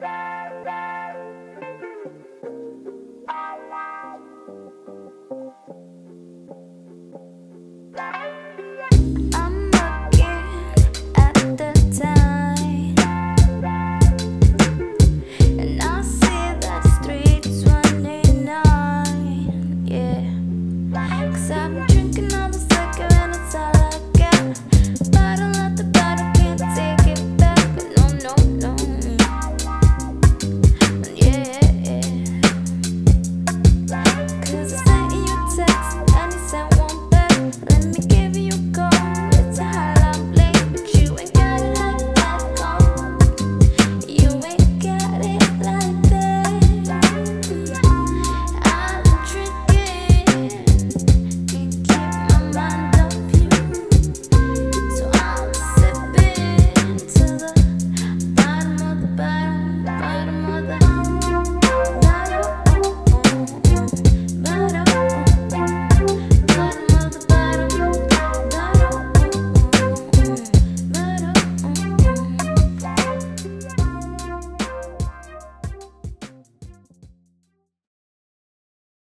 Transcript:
Bye.